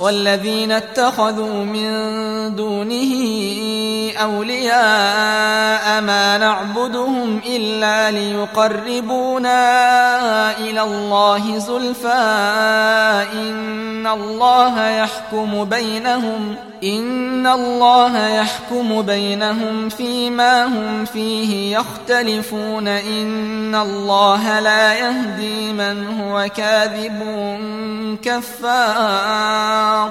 والذين اتخذوا من دونه أولياء ما نعبدهم إلا ليقربونا إلى الله زلفى إن الله يحكم بينهم إن الله يحكم بينهم فيما هم فيه يختلفون إن الله لا يهدي من هو كاذب كفار.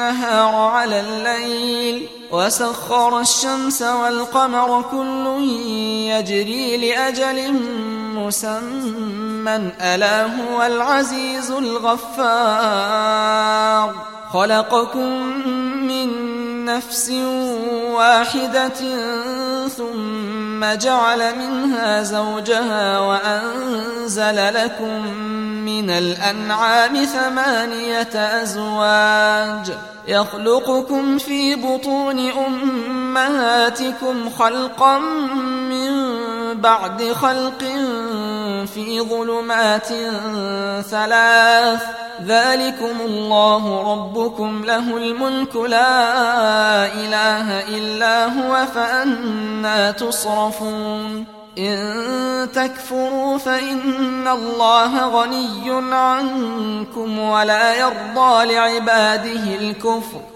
على الليل وسخر الشمس والقمر كل يجري لأجل مسمى. ألا هو العزيز الغفار. خلقكم من نفس واحدة ثم جعل منها زوجها وأنزل لكم من الأنعام ثمانية أزواج. يخلقكم في بطون أمهاتكم خلقا من بعد خلق في ظلمات ثلاث. ذلكم الله ربكم له الملك لا إله إلا هو فأنا تصرفون. إن تكفروا فإن الله غني عنكم ولا يرضى لعباده الكفر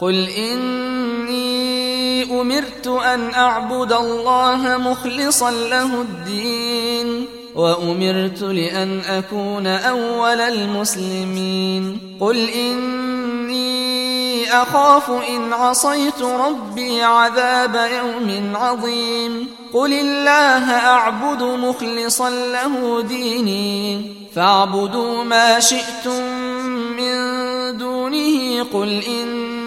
قل إني أمرت أن أعبد الله مخلصا له الدين وأمرت لأن أكون أول المسلمين قل إني أخاف إن عصيت ربي عذاب يوم عظيم قل الله أعبد مخلصا له ديني فاعبدوا ما شئتم من دونه قل إن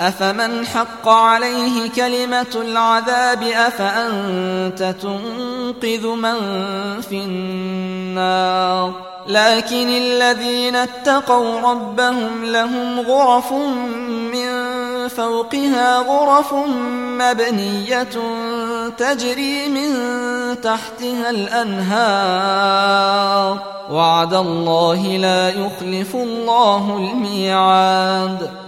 أفمن حق عليه كلمة العذاب أفأنت تنقذ من في النار؟ لكن الذين اتقوا ربهم لهم غرف من فوقها غرف مبنية تجري من تحتها الأنهار. وعد الله لا يخلف الله الميعاد.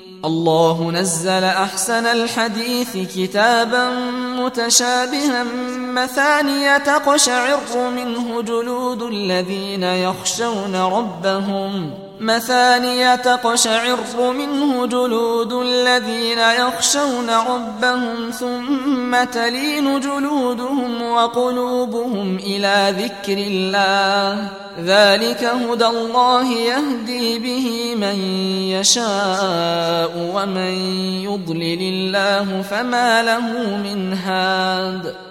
الله نزل أحسن الحديث كتابا متشابها مثانية تقشعر منه جلود الذين يخشون ربهم مثانية تقشعر منه جلود الذين يخشون ربهم ثم تلين جلودهم وقلوبهم إلى ذكر الله. ذلك هدى الله يهدي به من يشاء ومن يضلل الله فما له من هاد.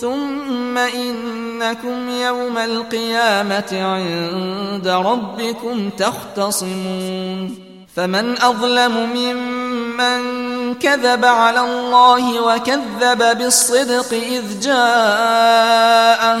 ثم إنكم يوم القيامة عند ربكم تختصمون فمن أظلم ممن كذب على الله وكذب بالصدق إذ جاءه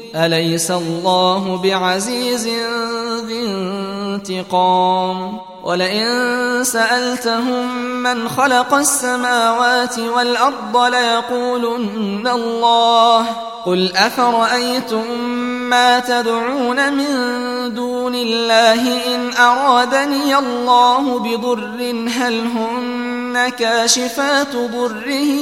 أليس الله بعزيز ذي انتقام؟ ولئن سألتهم من خلق السماوات والأرض ليقولن الله. قل أفرأيتم ما تدعون من دون الله إن أرادني الله بضر هل هن كاشفات ضره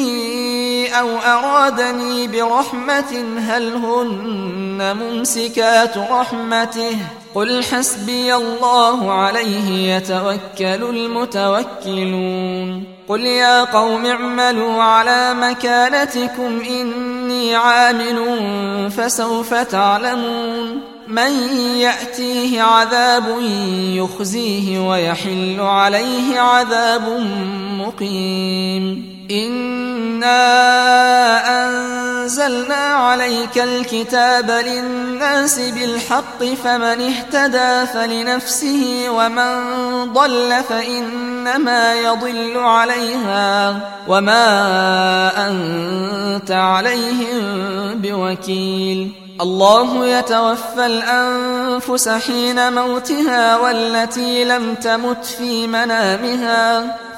أو أرادني برحمة هل هن ممسكات رحمته قل حسبي الله عليه يتوكل المتوكلون قل يا قوم اعملوا على مكانتكم إني عامل فسوف تعلمون. من يأتيه عذاب يخزيه ويحل عليه عذاب مقيم. إنا أنزلنا عليك الكتاب للناس بالحق فمن اهتدى فلنفسه ومن ضل فإنما يضل عليها وما أنت عليهم بوكيل الله يتوفى الأنفس حين موتها والتي لم تمت في منامها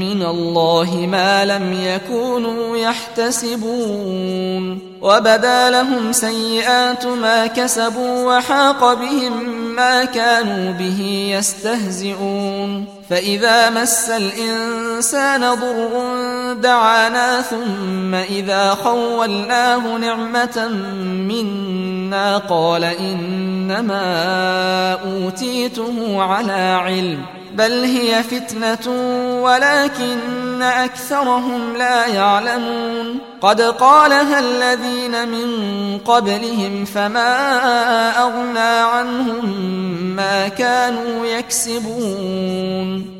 من الله ما لم يكونوا يحتسبون. وبدا لهم سيئات ما كسبوا وحاق بهم ما كانوا به يستهزئون. فإذا مس الإنسان ضر دعانا ثم إذا خولناه نعمة منا قال إنما أوتيته على علم. بل هي فتنة ولكن أكثرهم لا يعلمون. قد قالها الذين من قبلهم فما أغنى عنهم ما كانوا يكسبون.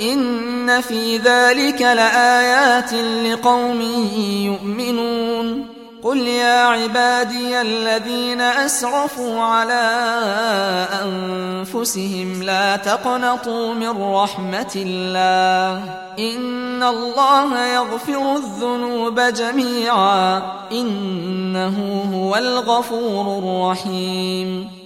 إن في ذلك لآيات لقوم يؤمنون. قل يا عبادي الذين أسرفوا على أنفسهم لا تقنطوا من رحمة الله. إن الله يغفر الذنوب جميعا. إنه هو الغفور الرحيم.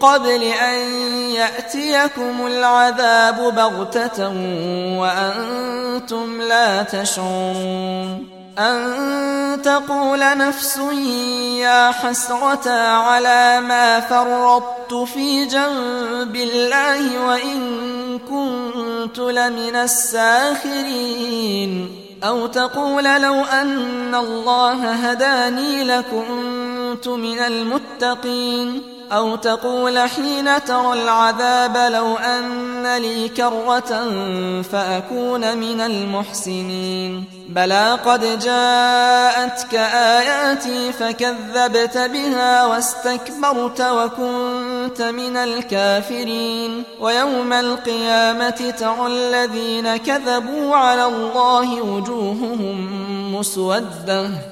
قبل أن يأتيكم العذاب بغتة وأنتم لا تشعرون أن تقول نفس يا حسرة على ما فرطت في جنب الله وإن كنت لمن الساخرين أو تقول لو أن الله هداني لكنت من المتقين أو تقول حين ترى العذاب لو أن لي كرة فأكون من المحسنين. بلى قد جاءتك آياتي فكذبت بها واستكبرت وكنت من الكافرين. ويوم القيامة ترى الذين كذبوا على الله وجوههم مسودة.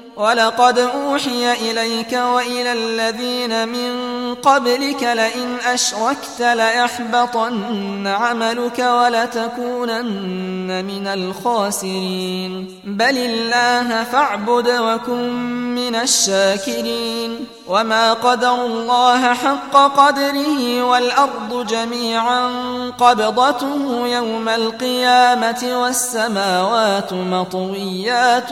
ولقد أوحي إليك وإلى الذين من قبلك لئن أشركت ليحبطن عملك ولتكونن من الخاسرين. بل الله فاعبد وكن من الشاكرين. وما قدر الله حق قدره والأرض جميعا قبضته يوم القيامة والسماوات مطويات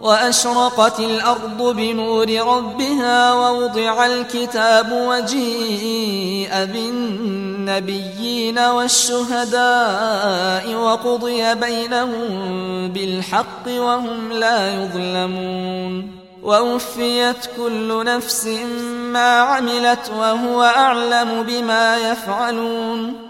وأشرقت الأرض بنور ربها ووضع الكتاب وجيء بالنبيين والشهداء وقضي بينهم بالحق وهم لا يظلمون ووفيت كل نفس ما عملت وهو أعلم بما يفعلون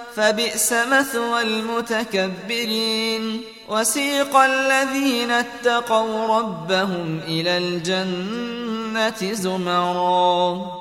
فبئس مثوى المتكبرين. وسيق الذين اتقوا ربهم إلى الجنة زمرا.